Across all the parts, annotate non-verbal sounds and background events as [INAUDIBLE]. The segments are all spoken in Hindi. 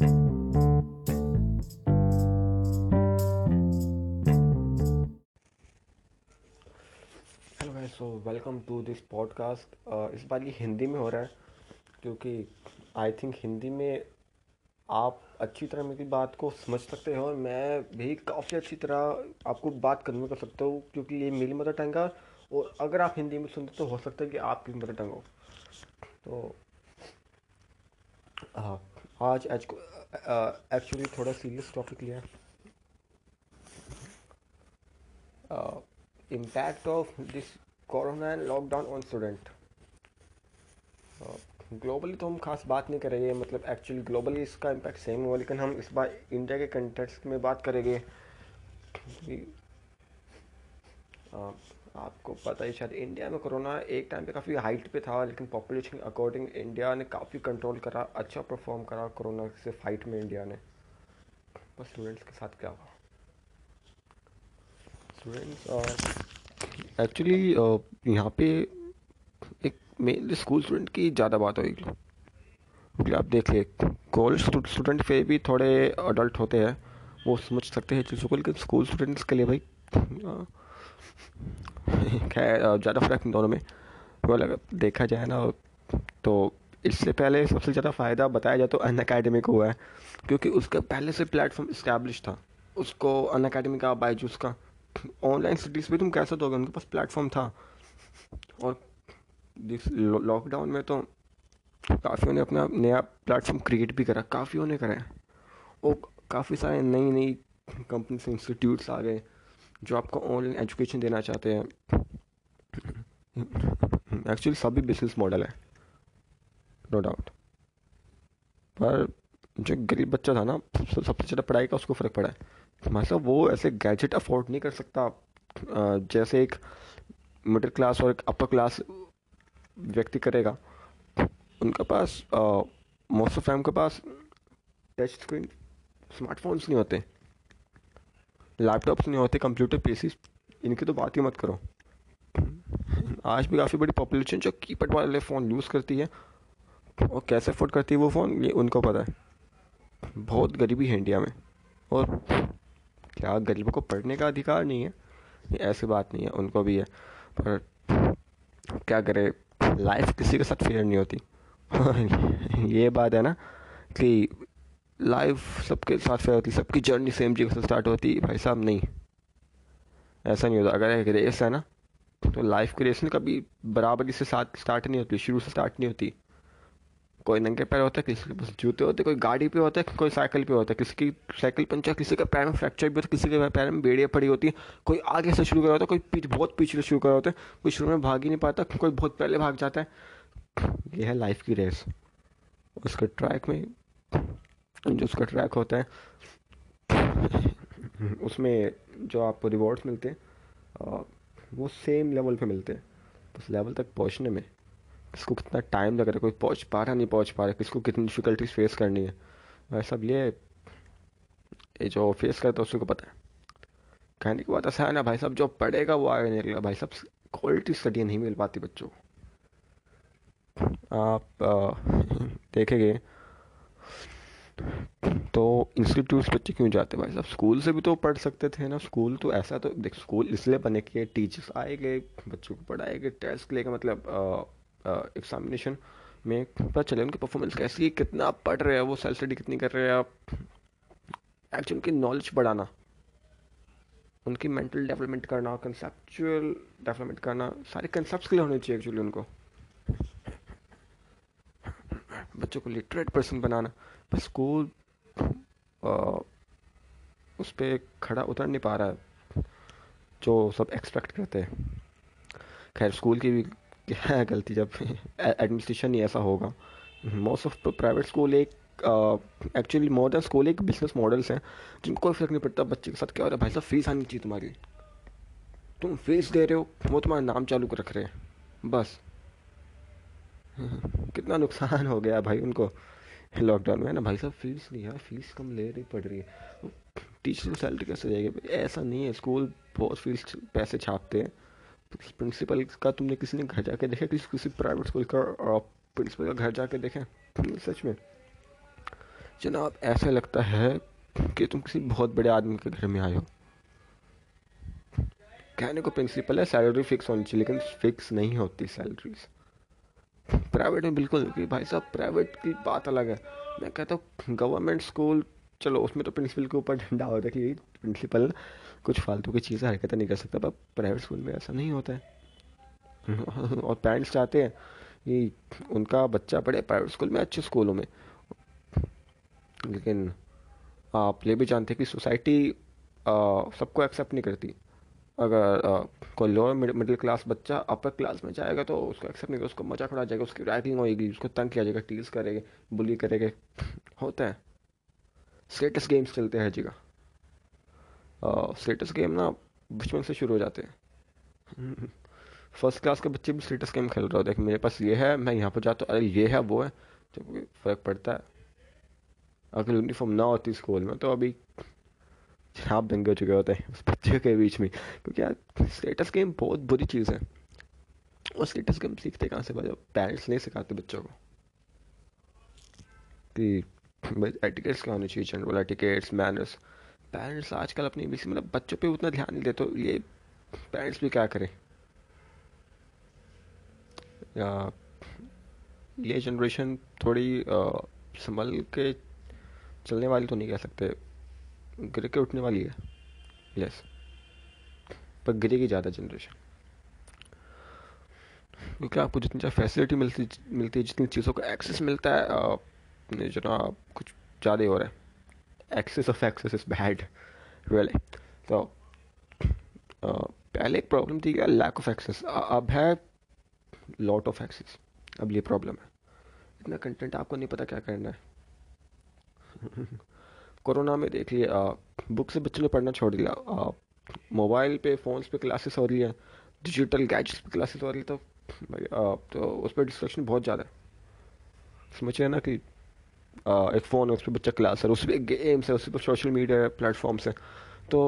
Hello guys so welcome to this podcast इस बार ये हिंदी में हो रहा है, क्योंकि आई थिंक हिंदी में आप अच्छी तरह मेरी बात को समझ सकते हो और मैं भी काफ़ी अच्छी तरह आपको बात करने कर सकता हूँ, क्योंकि ये मेरी मदर टंग है और अगर आप हिंदी में सुनते तो हो सकता है कि आपकी मदर टंग हो। तो हाँ आज आज एक्चुअली थोड़ा सीरियस टॉपिक लिया। Impact of this corona and lockdown on student globally तो हम खास बात नहीं करेंगे मतलब एक्चुअली ग्लोबली इसका इम्पैक्ट सेम हुआ, लेकिन हम इस बार इंडिया के कंटेक्स्ट में बात करेंगे। आपको पता ही शायद इंडिया में कोरोना एक टाइम पे काफ़ी हाइट पे था लेकिन पॉपुलेशन के अकॉर्डिंग इंडिया ने काफ़ी कंट्रोल करा अच्छा परफॉर्म करा कोरोना से फाइट में इंडिया ने। बस स्टूडेंट्स के साथ क्या हुआ? स्टूडेंट्स एक्चुअली uh, uh, यहाँ पे एक मेनली स्कूल स्टूडेंट की ज़्यादा बात होगी। क्योंकि आप देख ले कॉलेज स्टूडेंट फिर भी थोड़े अडल्ट होते हैं वो समझ सकते हैं चीज़ों को लेकिन स्कूल स्टूडेंट्स के लिए भाई uh, खैर ज़्यादा फ़र्क दोनों में। अगर देखा जाए ना तो इससे पहले सबसे ज़्यादा फ़ायदा बताया जाए तो अन अकेडमी को हुआ है। क्योंकि उसका पहले से प्लेटफॉर्म इस्टेब्लिश था। उसको अन अकेडमी का बाईजूस का। ऑनलाइन स्टडीज़ पे तुम कैसे दोगे? उनके पास प्लेटफॉर्म था। और लॉकडाउन में तो काफ़ियों ने अपना नया प्लेटफॉर्म क्रिएट भी करा। काफ़ियों ने करा और काफ़ी सारे नई नई कंपनीज़ इंस्टीट्यूट्स आ गए। जो आपको ऑनलाइन एजुकेशन देना चाहते हैं। एक्चुअली सभी बिज़नेस मॉडल है। नो डाउट पर जो गरीब बच्चा था ना सबसे ज़्यादा पढ़ाई का उसको फ़र्क पड़ा है। मतलब वो ऐसे गैजेट अफोर्ड नहीं कर सकता। जैसे एक मिडिल क्लास और एक अपर क्लास व्यक्ति करेगा। उनके पास मोस्ट ऑफ़ टाइम के पास टच स्क्रीन स्मार्टफोन्स नहीं होते। लैपटॉप्स नहीं होते कंप्यूटर पीसीस इनकी तो बात ही मत करो। आज भी काफ़ी बड़ी पॉपुलेशन जो कीपैड वाले फ़ोन यूज़ करती है, और कैसे अफोर्ड करती है वो फ़ोन ये उनको पता है। बहुत गरीबी है इंडिया में। और क्या गरीबों को पढ़ने का अधिकार नहीं है? ये ऐसी बात नहीं है, उनको भी है। पर क्या करे लाइफ किसी के साथ फेयर नहीं होती। [LAUGHS] ये बात है ना कि लाइफ सबके साथ फेयर होती, सबकी जर्नी सेम जगह से स्टार्ट होती, भाई साहब नहीं। ऐसा नहीं होता। अगर एक रेस है ना तो लाइफ की रेस में कभी बराबरी से साथ स्टार्ट नहीं होती, शुरू से स्टार्ट नहीं होती। कोई नंगे पैर होता है, किसी के पास जूते होते, कोई गाड़ी पे होता है, कोई साइकिल पे होता है। किसी की साइकिल पंचर, किसी का पैर में फ्रैक्चर भी होता है, किसी के पैर में बेड़ियाँ पड़ी होती है। कोई आगे से शुरू कर होता है, कोई पीछ, बहुत पीछे शुरू कर होता है। कोई शुरू में भाग ही नहीं पाता, कोई बहुत पहले भाग जाता है। यह है लाइफ की रेस उसके ट्रैक में जो उसका ट्रैक होता है, उसमें जो आपको रिवॉर्ड्स मिलते हैं वो सेम लेवल पे मिलते हैं। उस लेवल तक पहुँचने में, किसको कितना टाइम लग रहा है, कोई पहुँच पा रहा, नहीं पहुँच पा रहा, किसको कितनी डिफ़िकल्टीज फेस करनी है। वह सब ये ये जो फेस करता है उसको पता है। कहने की बात ऐसा है ना, भाई साहब, जो पढ़ेगा वो आगे निकलेगा भाई साहब क्वालिटी स्टडी नहीं मिल पाती बच्चों को। आप [LAUGHS] देखेंगे तो इंस्टीट्यूट बच्चे क्यों जाते भाई साहब? स्कूल से भी तो पढ़ सकते थे ना। स्कूल तो ऐसा तो देख स्कूल इसलिए बने के टीचर्स आए गए, बच्चों को पढ़ाए गए टेस्ट लेके मतलब एग्जामिनेशन में पता चले उनकी परफॉर्मेंस कैसी है, कितना पढ़ रहे हैं, वो सेल्फ स्टडी कितनी कर रहे हैं आप? एक्चुअली उनकी नॉलेज बढ़ाना, उनकी मेंटल डेवलपमेंट करना कंसेप्चुअल डेवलपमेंट करना, सारे कंसेप्ट क्लियर होने चाहिए एक्चुअली उनको। बच्चों को लिटरेट पर्सन बनाना। बस स्कूल उस पर खड़ा उतर नहीं पा रहा है, जो सब एक्सपेक्ट करते हैं। खैर स्कूल की भी है [LAUGHS] गलती जब [LAUGHS] एडमिनिस्ट्रेशन ही ऐसा होगा। मोस्ट ऑफ़ प्राइवेट स्कूल एक एक्चुअली मोर देन स्कूल एक बिज़नेस मॉडल्स हैं, जिनको कोई फ़र्क नहीं पड़ता बच्चे के साथ क्या हो रहा है। भाई साहब फ़ीस आनी चाहिए तुम्हारी। तुम फ़ीस दे रहे हो, वो तुम्हारा नाम चालू कर रख रहे हैं। बस। [LAUGHS] कितना नुकसान हो गया भाई उनको। लॉकडाउन में ना, भाई साहब फ़ीस नहीं है फ़ीस कम ले रही, पड़ रही है। टीचर सैलरी कैसे जाएगी ऐसा नहीं है स्कूल बहुत फ़ीस पैसे छापते हैं। प्रिंसिपल का तुमने किसी ने घर जाके देखा? किसी किसी प्राइवेट स्कूल का प्रिंसिपल का घर जाके देखे? सच में। जनाब, ऐसा लगता है कि तुम किसी बहुत बड़े आदमी के घर में आए हो। कहने को प्रिंसिपल है सैलरी फिक्स होनी चाहिए, लेकिन फिक्स नहीं होती सैलरीज प्राइवेट में बिल्कुल कि भाई साहब प्राइवेट की बात अलग है। मैं कहता हूँ गवर्नमेंट स्कूल चलो, उसमें तो प्रिंसिपल के ऊपर डंडा होता है कि प्रिंसिपल कुछ फालतू की चीज़ें हरकतें नहीं कर सकता, पर प्राइवेट स्कूल में ऐसा नहीं होता है। [LAUGHS] और पेरेंट्स चाहते हैं कि उनका बच्चा पढ़े प्राइवेट स्कूल में, अच्छे स्कूलों में। लेकिन आप ये भी जानते हैं कि सोसाइटी सबको एक्सेप्ट नहीं करती। अगर कोई लोअर मिडिल क्लास बच्चा अपर क्लास में जाएगा तो उसको एक्सेप्ट नहीं उसको मज़ाक उड़ा जाएगा, उसकी रैगिंग होगी उसको तंग किया जाएगा टीज करेगा बुली करेगा। होता है। स्टेटस गेम्स चलते हैं जी का। स्टेटस गेम ना बचपन से शुरू हो जाते हैं। फ़र्स्ट क्लास के बच्चे भी स्टेटस गेम खेल रहे हो। देख मेरे पास ये है, मैं यहाँ पर जाता हूँ, अरे ये है, वो है। तो फ़र्क पड़ता है। अगर यूनिफॉर्म ना होती स्कूल में तो अभी शराब दंगे हो चुके होते हैं उस बच्चे के बीच में क्योंकि यार स्टेटस गेम बहुत बुरी चीज़ है। और स्टेटस गेम सीखते कहाँ से बच्चों पेरेंट्स नहीं सिखाते बच्चों को। कि एटिकेट्स क्या होनी चाहिए? जनरल एटिकेट्स मैनर्स पेरेंट्स आजकल अपनी बीसी मतलब बच्चों पे उतना ध्यान नहीं देते। ये पेरेंट्स भी क्या करें? या ये जनरेशन थोड़ी संभल के चलने वाली तो नहीं कह सकते। गिर के उठने वाली है। यस पर गिरेगी ज़्यादा जनरेशन क्योंकि आपको जितनी ज़्यादा फैसिलिटी मिलती मिलती है, जितनी चीज़ों का एक्सेस मिलता है जनाब कुछ ज़्यादा हो रहा है। Excess of excess is bad really तो पहले एक प्रॉब्लम थी क्या लैक ऑफ़ एक्सेस अब है लॉट ऑफ़ एक्सेस अब ये प्रॉब्लम है। इतना कंटेंट आपको नहीं पता क्या करना है। [LAUGHS] कोरोना में देख लिया बुक से बच्चों ने पढ़ना छोड़ दिया। मोबाइल पे फ़ोन्स पे क्लासेस हो रही है डिजिटल गैजेट्स पे क्लासेस हो रही तो भाई तो उस पर डिस्ट्रक्शन बहुत ज़्यादा है। समझ रहे ना कि आ, एक फ़ोन है उस पर बच्चा क्लास है उस पर गेम्स है उस पर सोशल मीडिया प्लेटफॉर्म्स है। तो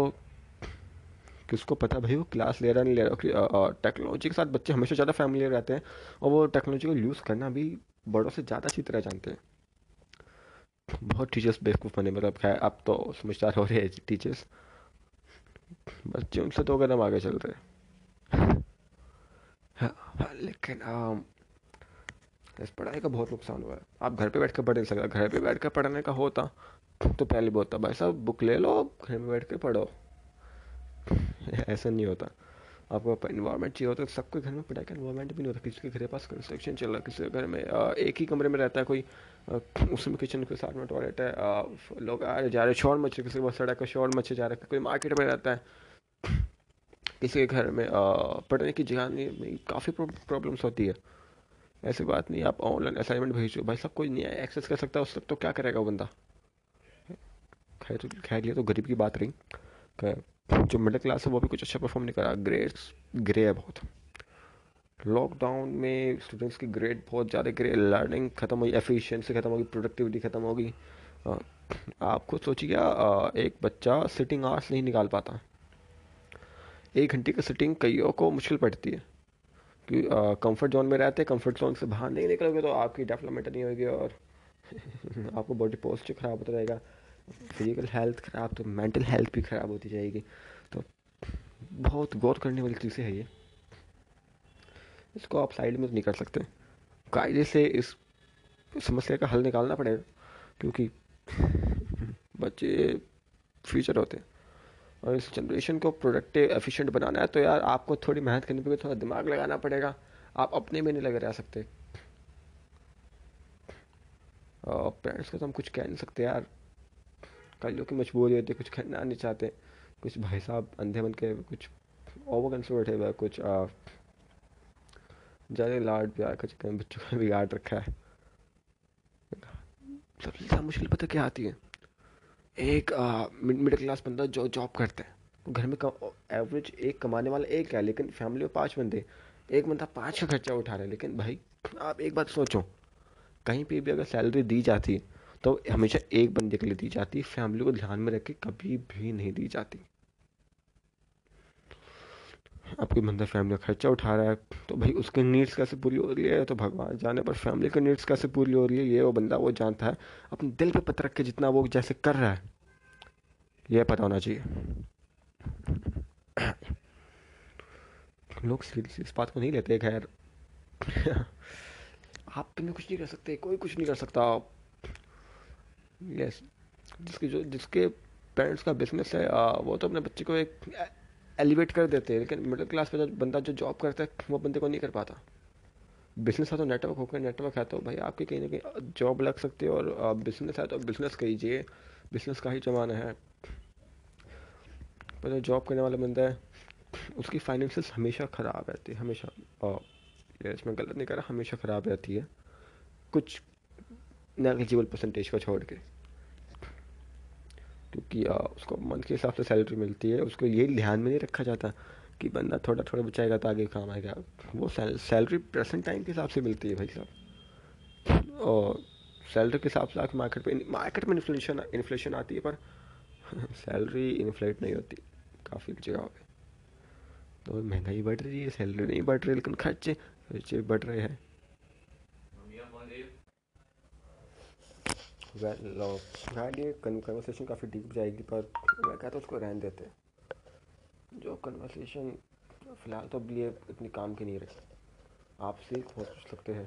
किसको पता भाई वो क्लास ले रहा नहीं ले रहा टेक्नोलॉजी के साथ बच्चे हमेशा ज़्यादा फैमिलियर रहते हैं और वो टेक्नोलॉजी को यूज़ करना भी बड़ों से ज़्यादा अच्छी तरह जानते हैं। बहुत टीचर्स बेवकूफ़ बने मतलब खैर अब तो समझदार हो रहे हैं टीचर्स बच्चे उनसे तो कदम आगे चल रहे हाँ, लेकिन आम, इस पढ़ाई का बहुत नुकसान हुआ है। आप घर पे बैठ कर पढ़ नहीं सकते घर पे बैठ कर पढ़ने का होता तो पहले बोलता भाई साहब बुक ले लो घर में बैठ कर पढ़ो। ऐसा नहीं होता। आपको इन्वायरमेंट चाहिए होता है सबके घर में पढ़ाई का इन्वायरमेंट भी नहीं होता। किसी के घर पास कंस्ट्रक्शन चल रहा है, किसी के घर में एक ही कमरे में रहता है कोई उसमें किचन के साथ में टॉयलेट है लोग आ रहे जा रहे शोर मच्छे किसी के पास सड़क का शोर मच्छे जा रहा है, कोई मार्केट में रहता है। किसी के घर में पढ़ने की जगह नहीं काफ़ी प्रॉब्लम्स होती है। ऐसी बात नहीं, आप ऑनलाइन असाइनमेंट भेजो, भाई सब कोई नहीं एक्सेस कर सकता उस तक तो क्या करेगा वो बंदा? खैर खैर, ये तो गरीब की बात रही। जो मिडिल क्लास है, वो भी कुछ अच्छा परफॉर्म नहीं करा ग्रेड्स ग्रे है बहुत। लॉकडाउन में स्टूडेंट्स की ग्रेड बहुत ज़्यादा ग्रे लर्निंग ख़त्म हुई एफिशिएंसी ख़त्म होगी प्रोडक्टिविटी ख़त्म होगी। आप खुद सोचिए एक बच्चा सिटिंग आवर्स नहीं निकाल पाता। एक घंटे की सिटिंग कईयों को मुश्किल पड़ती है। कि कंफर्ट जोन में रहते कंफर्ट जोन से बाहर नहीं निकलोगे तो आपकी डेवलपमेंट नहीं होगी और आपको बॉडी पोस्टर ख़राब होता रहेगा फ़िज़िकल हेल्थ ख़राब तो मेंटल हेल्थ भी ख़राब होती जाएगी। तो बहुत गौर करने वाली चीज़ें है ये। इसको आप साइड में तो नहीं कर सकते। कायदे से इस समस्या का हल निकालना पड़ेगा, क्योंकि बच्चे फ्यूचर होते हैं। और इस जनरेशन को प्रोडक्टिव एफिशिएंट बनाना है तो यार आपको थोड़ी मेहनत करनी पड़ेगी, थोड़ा दिमाग लगाना पड़ेगा। आप अपने में नहीं लगे रह सकते। पेरेंट्स को तो हम कुछ कह नहीं सकते यार। कईयों की मजबूरी होती है, कुछ करना नहीं चाहते। कुछ भाई साहब अंधे बन के कुछ ओवर कंसर्ट है कुछ ज़्यादा लाड प्यार का चक्कर बच्चों का बिगाड़ रखा है। सबसे ज़्यादा मुश्किल पता क्या आती है? एक मिडिल क्लास बंदा जो जॉब करता है। घर में एवरेज एक कमाने वाला एक है, लेकिन फैमिली में पाँच बंदे। एक बंदा पाँच का खर्चा उठा रहा है, लेकिन भाई, आप एक बात सोचो, कहीं पे भी अगर सैलरी दी जाती तो हमेशा एक बंदे के लिए दी जाती फैमिली को ध्यान में रख के कभी भी नहीं दी जाती। आपकी बंदा फैमिली का खर्चा उठा रहा है तो भाई उसके नीड्स कैसे पूरी हो रही है? तो भगवान जाने पर फैमिली के नीड्स कैसे पूरी हो रही है, ये वो बंदा वो जानता है। अपने दिल पे पत्थर रख के जितना वो जैसे कर रहा है, ये पता होना चाहिए। लोग सीरियसली इस बात को नहीं लेते, खैर। आप तुम्हें कुछ नहीं कर सकते, कोई कुछ नहीं कर सकता। यस जिसके जो जिसके पेरेंट्स का बिज़नेस है आ, वो तो अपने बच्चे को एक एलिवेट कर देते हैं लेकिन मिडिल क्लास का जो बंदा जो जॉब करता है वो बंदे को नहीं कर पाता। बिज़नेस है तो नेटवर्क होकर नेटवर्क है तो भाई आपकी कहीं ना कहीं जॉब लग सकती है और बिज़नेस है तो बिज़नेस कीजिए। बिज़नेस का ही जमाना है। पर जो जॉब करने वाला बंदा है उसकी फाइनेंशियल हमेशा ख़राब रहती है हमेशा ये इसमें गलत नहीं कर रहा हमेशा ख़राब रहती है। कुछ नेगलिजिबल परसेंटेज को छोड़ के। क्योंकि उसको मंथ के हिसाब से सैलरी मिलती है, उसको ये ध्यान में नहीं रखा जाता कि बंदा थोड़ा थोड़ा बचाएगा तो आगे काम आएगा वो सैलरी प्रेजेंट टाइम के हिसाब से मिलती है भाई साहब। और सैलरी के हिसाब से आके मार्केट पे मार्केट में इन्फ्लेशन इन्फ्लेशन आती है, पर [LAUGHS] सैलरी इन्फ्लेट नहीं होती। काफ़ी जगह पे तो महँगाई बढ़ रही है सैलरी नहीं बढ़ रही, लेकिन खर्चे खर्चे बढ़ रहे हैं। वेल ये कन्वर्सेशन काफ़ी डीप जाएगी, पर मैं कहता हूँ उसको रहन देते जो कन्वर्सेशन फ़िलहाल तो लिए इतनी काम की नहीं रही। आपसे बहुत कुछ सकते हैं।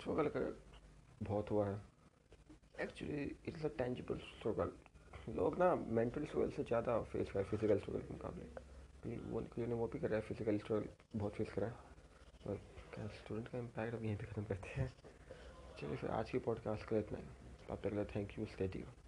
स्ट्रगल कर बहुत हुआ है। Actually it's a tangible struggle लोग ना मेंटल स्ट्रगल से ज़्यादा फेस कर फ़िज़िकल स्ट्रगल के मुकाबले। वो ने वो भी कर रहा है फ़िज़िकल स्ट्रगल बहुत फेस करा है। और स्टूडेंट का इम्पैक्ट अब यहीं पर ख़त्म करते हैं। चलिए फिर आज की पॉडकास्ट का इतना ही। तब तक थैंक यू स्टेट यू